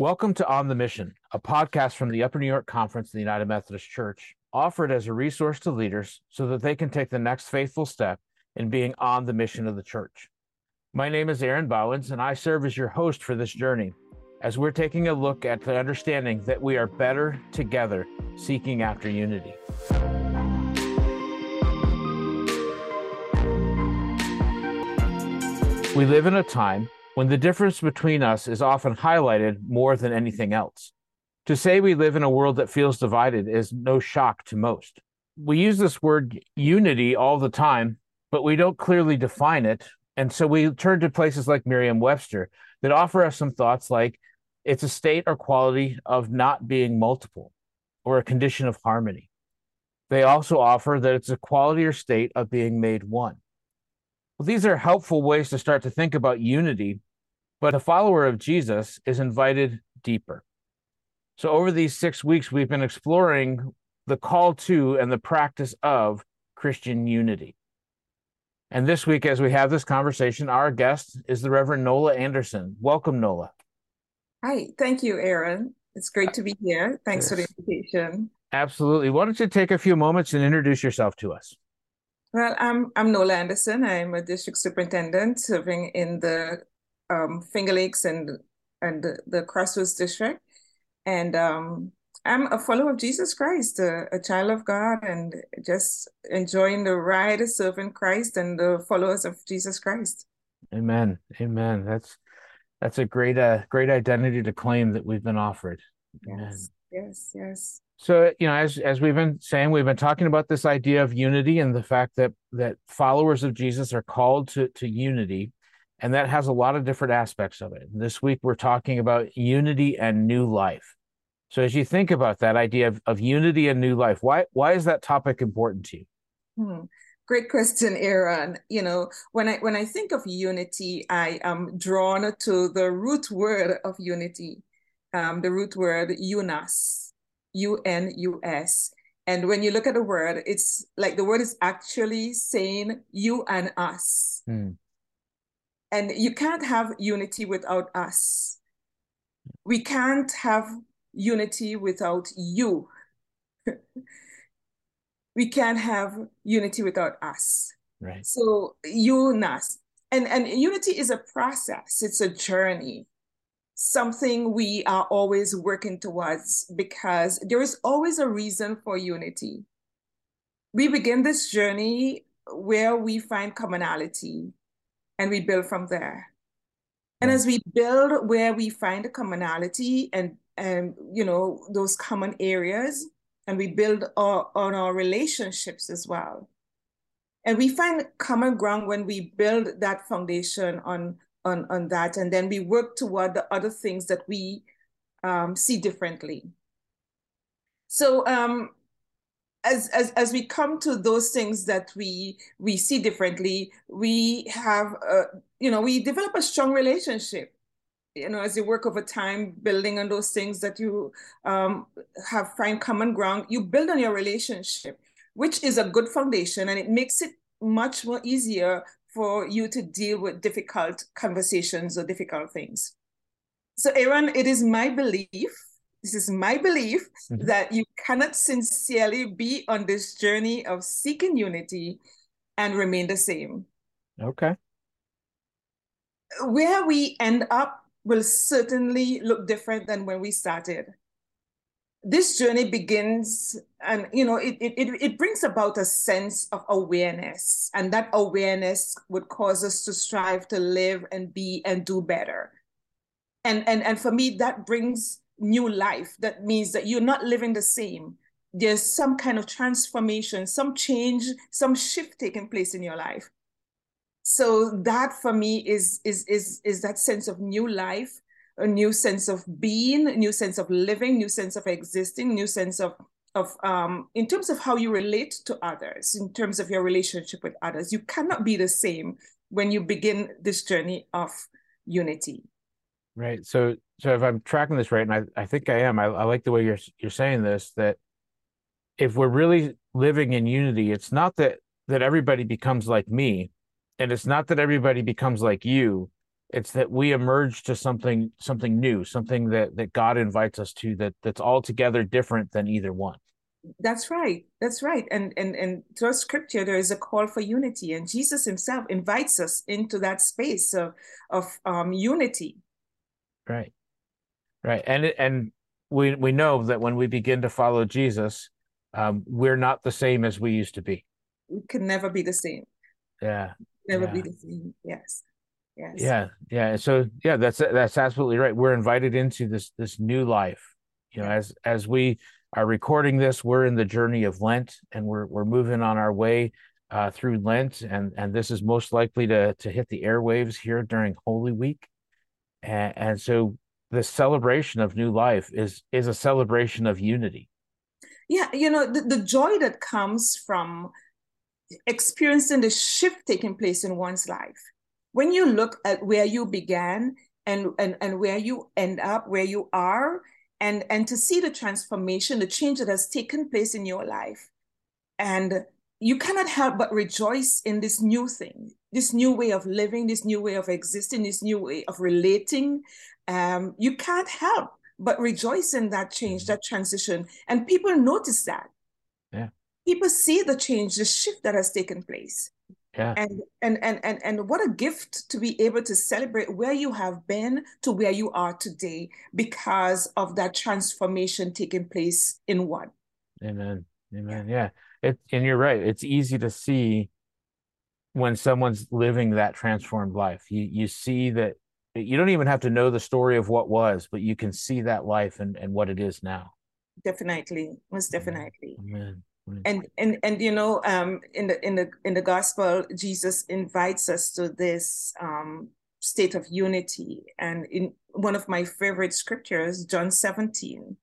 Welcome to On the Mission, a podcast from the Upper New York Conference of the United Methodist Church, offered as a resource to leaders so that they can take the next faithful step in being on the mission of the church. My name is Aaron Bouwens, and I serve as your host for this journey as we're taking a look at the understanding that we are better together seeking after unity. We live in a time when the difference between us is often highlighted more than anything else. To say we live in a world that feels divided is no shock to most. We use this word unity all the time, but we don't clearly define it. And so we turn to places like Merriam Webster that offer us some thoughts like it's a state or quality of not being multiple or a condition of harmony. They also offer that it's a quality or state of being made one. Well, these are helpful ways to start to think about unity but a follower of Jesus is invited deeper. So, over these six weeks, we've been exploring the call to and the practice of Christian unity. And this week, as we have this conversation, our guest is the Reverend Nola Anderson. Welcome, Nola. Hi, thank you, Aaron. It's great to be here. Thanks yes. for the invitation. Absolutely. Why don't you take a few moments and introduce yourself to us? Well, I'm I'm Nola Anderson. I'm a district superintendent serving in the um, Finger Lakes and and the, the Crossroads district, and um, I'm a follower of Jesus Christ, a, a, child of God, and just enjoying the ride of serving Christ and the followers of Jesus Christ. Amen. Amen. That's that's a great uh great identity to claim that we've been offered. Amen. Yes. Yes. Yes. So you know, as as we've been saying, we've been talking about this idea of unity and the fact that that followers of Jesus are called to to unity and that has a lot of different aspects of it. This week, we're talking about unity and new life. So, as you think about that idea of, of unity and new life, why why is that topic important to you? Hmm. Great question, Aaron. You know, when I when I think of unity, I am drawn to the root word of unity, um, the root word unus, U N U S. And when you look at the word, it's like the word is actually saying you and us. Hmm and you can't have unity without us. We can't have unity without you. we can't have unity without us. Right. So you and us. And, and unity is a process, it's a journey, something we are always working towards because there is always a reason for unity. We begin this journey where we find commonality, and we build from there. And as we build where we find a commonality and and you know those common areas, and we build our, on our relationships as well. And we find common ground when we build that foundation on on on that, and then we work toward the other things that we um, see differently. So um, as, as as we come to those things that we we see differently we have uh, you know we develop a strong relationship you know as you work over time building on those things that you um, have find common ground you build on your relationship which is a good foundation and it makes it much more easier for you to deal with difficult conversations or difficult things. So aaron it is my belief this is my belief mm-hmm. that you cannot sincerely be on this journey of seeking unity and remain the same. Okay. Where we end up will certainly look different than when we started. This journey begins, and you know, it, it, it brings about a sense of awareness, and that awareness would cause us to strive to live and be and do better. And and and for me, that brings new life. That means that you're not living the same. There's some kind of transformation, some change, some shift taking place in your life. So that for me is is is is that sense of new life, a new sense of being, a new sense of living, new sense of existing, new sense of of um, in terms of how you relate to others, in terms of your relationship with others. You cannot be the same when you begin this journey of unity. Right. So so if I'm tracking this right, and I, I think I am, I, I like the way you're you're saying this, that if we're really living in unity, it's not that that everybody becomes like me, and it's not that everybody becomes like you, it's that we emerge to something something new something that that god invites us to that that's altogether different than either one. That's right. That's right. And and and through scripture there is a call for unity and jesus himself invites us into that space of of um unity. Right right and and we we know that when we begin to follow jesus um we're not the same as we used to be. We can never be the same. Yeah never yeah. be the same. Yes yes. Yeah yeah so yeah that's that's absolutely right. We're invited into this this new life you know yeah. as as we are recording this we're in the journey of lent and we're we're moving on our way uh, through lent and and this is most likely to to hit the airwaves here during holy week. And, and so the celebration of new life is is a celebration of unity yeah you know the, the joy that comes from experiencing the shift taking place in one's life. When you look at where you began and, and, and where you end up, where you are, and, and to see the transformation, the change that has taken place in your life. And you cannot help but rejoice in this new thing, this new way of living, this new way of existing, this new way of relating. Um, you can't help but rejoice in that change, mm-hmm. that transition. And people notice that. Yeah people see the change, the shift that has taken place. Yeah. And and and and and what a gift to be able to celebrate where you have been to where you are today because of that transformation taking place in one. Amen. Amen. Yeah. It and you're right. It's easy to see when someone's living that transformed life. You you see that you don't even have to know the story of what was, but you can see that life and, and what it is now. Definitely. Most definitely. Amen and and and you know um in the in the in the gospel jesus invites us to this um state of unity and in one of my favorite scriptures john 17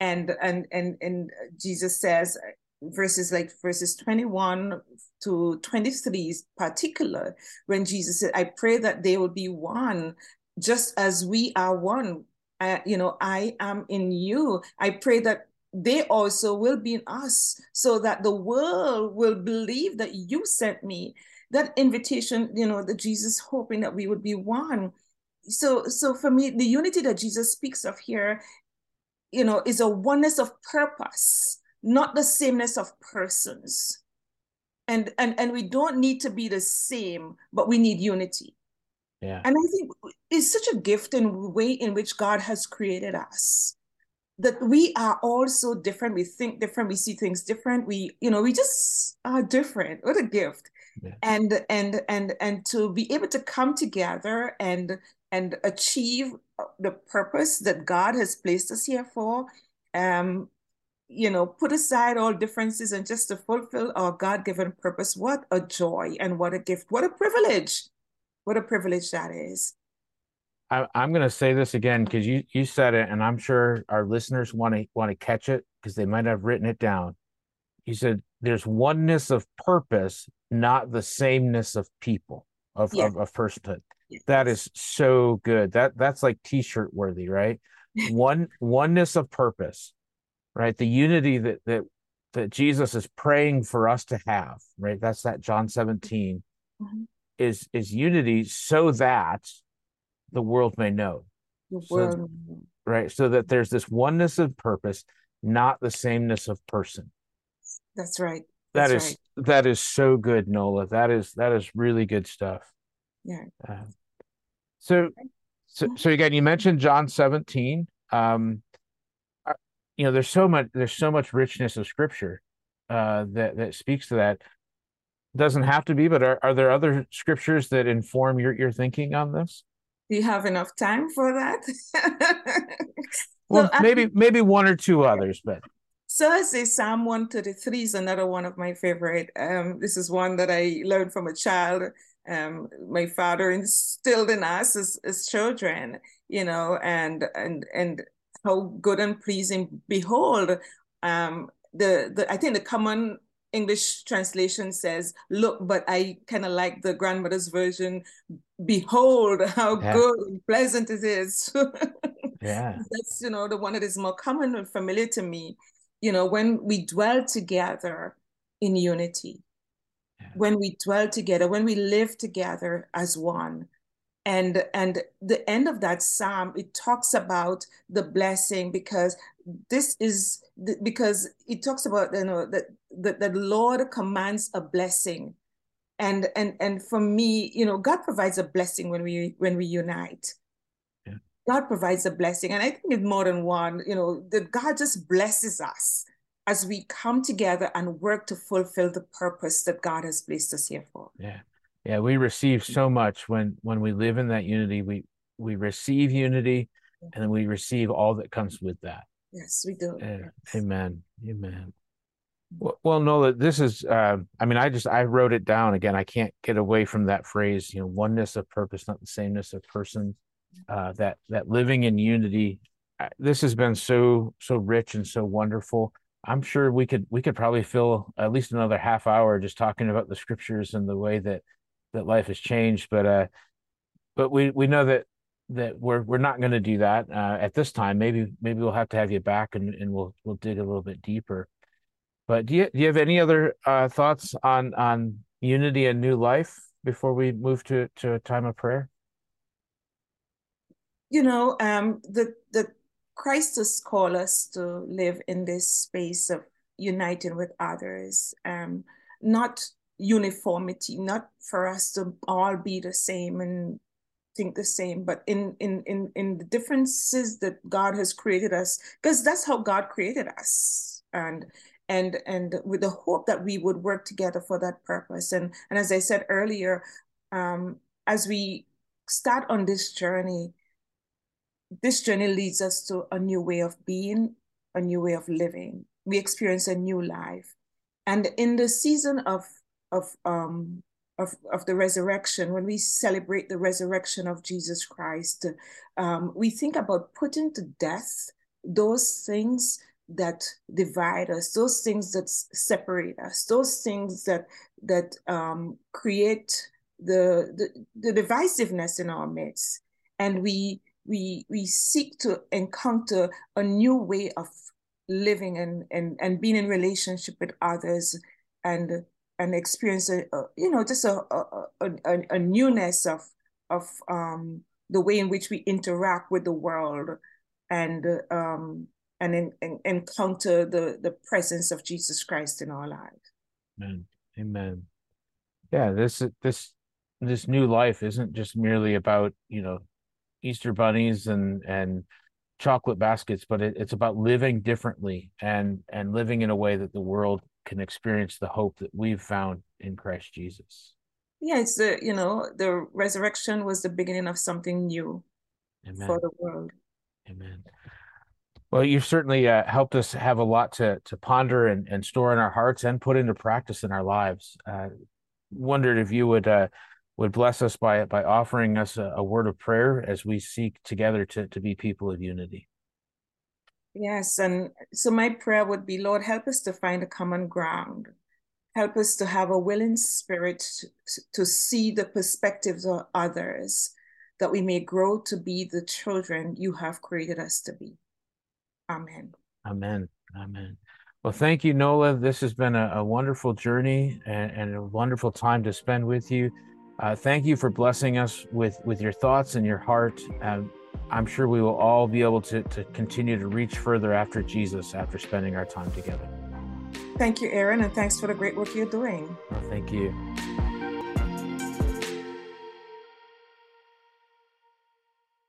and and and and jesus says verses like verses 21 to 23 is particular. When jesus said i pray that they will be one just as we are one. Uh, you know i am in you. I pray that they also will be in us so that the world will believe that you sent me. That invitation you know that jesus hoping that we would be one. So so for me the unity that jesus speaks of here you know is a oneness of purpose not the sameness of persons. And and and we don't need to be the same but we need unity. Yeah. And i think it's such a gift in the way in which god has created us that we are all so different. We think different. We see things different. We you know we just are different. What a gift. Yeah. and and and and to be able to come together and and achieve the purpose that god has placed us here for um you know put aside all differences and just to fulfill our god-given purpose what a joy and what a gift what a privilege what a privilege that is I, am going to say this again because you you said it, and I'm sure our listeners want to want to catch it because they might have written it down. You said there's oneness of purpose, not the sameness of people of of, of personhood. Yes. That is so good. That that's like T-shirt worthy, right? One oneness of purpose, right? The unity that that that Jesus is praying for us to have, right? That's that John 17 mm-hmm. is is unity so that the world may know. The world. So, right. So that there's this oneness of purpose, not the sameness of person. That's right. That's that is right. that is so good, Nola. That is that is really good stuff. Yeah. Uh, so so so again, you mentioned John 17. Um you know, there's so much there's so much richness of scripture uh that that speaks to that. Doesn't have to be, but are, are there other scriptures that inform your your thinking on this? Do you have enough time for that? well, so, maybe maybe one or two others, but so I say Psalm 133 is another one of my favorite. Um, this is one that I learned from a child. Um, my father instilled in us as, as children, you know, and and and how good and pleasing. Behold, um, the the I think the common English translation says, look, but I kind of like the grandmother's version, behold how yeah. good and pleasant it is. yeah. That's, you know, the one that is more common and familiar to me. You know, when we dwell together in unity, yeah. when we dwell together, when we live together as one, and and the end of that psalm it talks about the blessing because this is because it talks about you know that the, the lord commands a blessing. And and and for me you know god provides a blessing when we when we unite. Yeah. god provides a blessing. And i think it's more than one you know that god just blesses us as we come together and work to fulfill the purpose that god has placed us here for. Yeah yeah we receive so much when when we live in that unity we we receive unity and then we receive all that comes with that yes we do yes. amen amen well, well Nola, this is, uh, I mean, I just, I wrote it down again. I can't get away from that phrase, you know, oneness of purpose, not the sameness of person, uh, that, that living in unity. This has been so, so rich and so wonderful. I'm sure we could, we could probably fill at least another half hour just talking about the scriptures and the way that, that life has changed. But, uh, but we, we know that, that we're, we're not going to do that, uh, at this time. Maybe, maybe we'll have to have you back and, and we'll, we'll dig a little bit deeper. But do you do you have any other uh, thoughts on on unity and new life before we move to to a time of prayer? You know, um, the the Christ has called us to live in this space of uniting with others, um, not uniformity, not for us to all be the same and think the same, but in in in in the differences that God has created us, because that's how God created us, and and and with the hope that we would work together for that purpose. And and as i said earlier um, as we start on this journey this journey leads us to a new way of being a new way of living. We experience a new life. And in the season of of um of, of the resurrection, when we celebrate the resurrection of Jesus Christ, um, we think about putting to death those things that divide us, those things that separate us, those things that that um, create the, the the divisiveness in our midst, and we we we seek to encounter a new way of living and and and being in relationship with others, and and experience a, a you know just a a, a a newness of of um, the way in which we interact with the world, and um, and in, in, encounter the, the presence of Jesus Christ in our lives. Amen. Amen. Yeah, this this this new life isn't just merely about, you know, Easter bunnies and and chocolate baskets, but it, it's about living differently and and living in a way that the world can experience the hope that we've found in Christ Jesus. Yeah, it's the you know the resurrection was the beginning of something new Amen. for the world. Amen. Well, you've certainly uh, helped us have a lot to to ponder and, and store in our hearts and put into practice in our lives. Uh, wondered if you would uh, would bless us by by offering us a, a, word of prayer as we seek together to to be people of unity. Yes, and so my prayer would be, Lord, help us to find a common ground. Help us to have a willing spirit to, see the perspectives of others, that we may grow to be the children you have created us to be. Amen. Amen. Amen. Well, thank you, Nola. This has been a, a wonderful journey and, and, a wonderful time to spend with you. Uh, thank you for blessing us with, with your thoughts and your heart. Um, I'm sure we will all be able to, to continue to reach further after Jesus after spending our time together. Thank you, Aaron, and thanks for the great work you're doing. Well, thank you.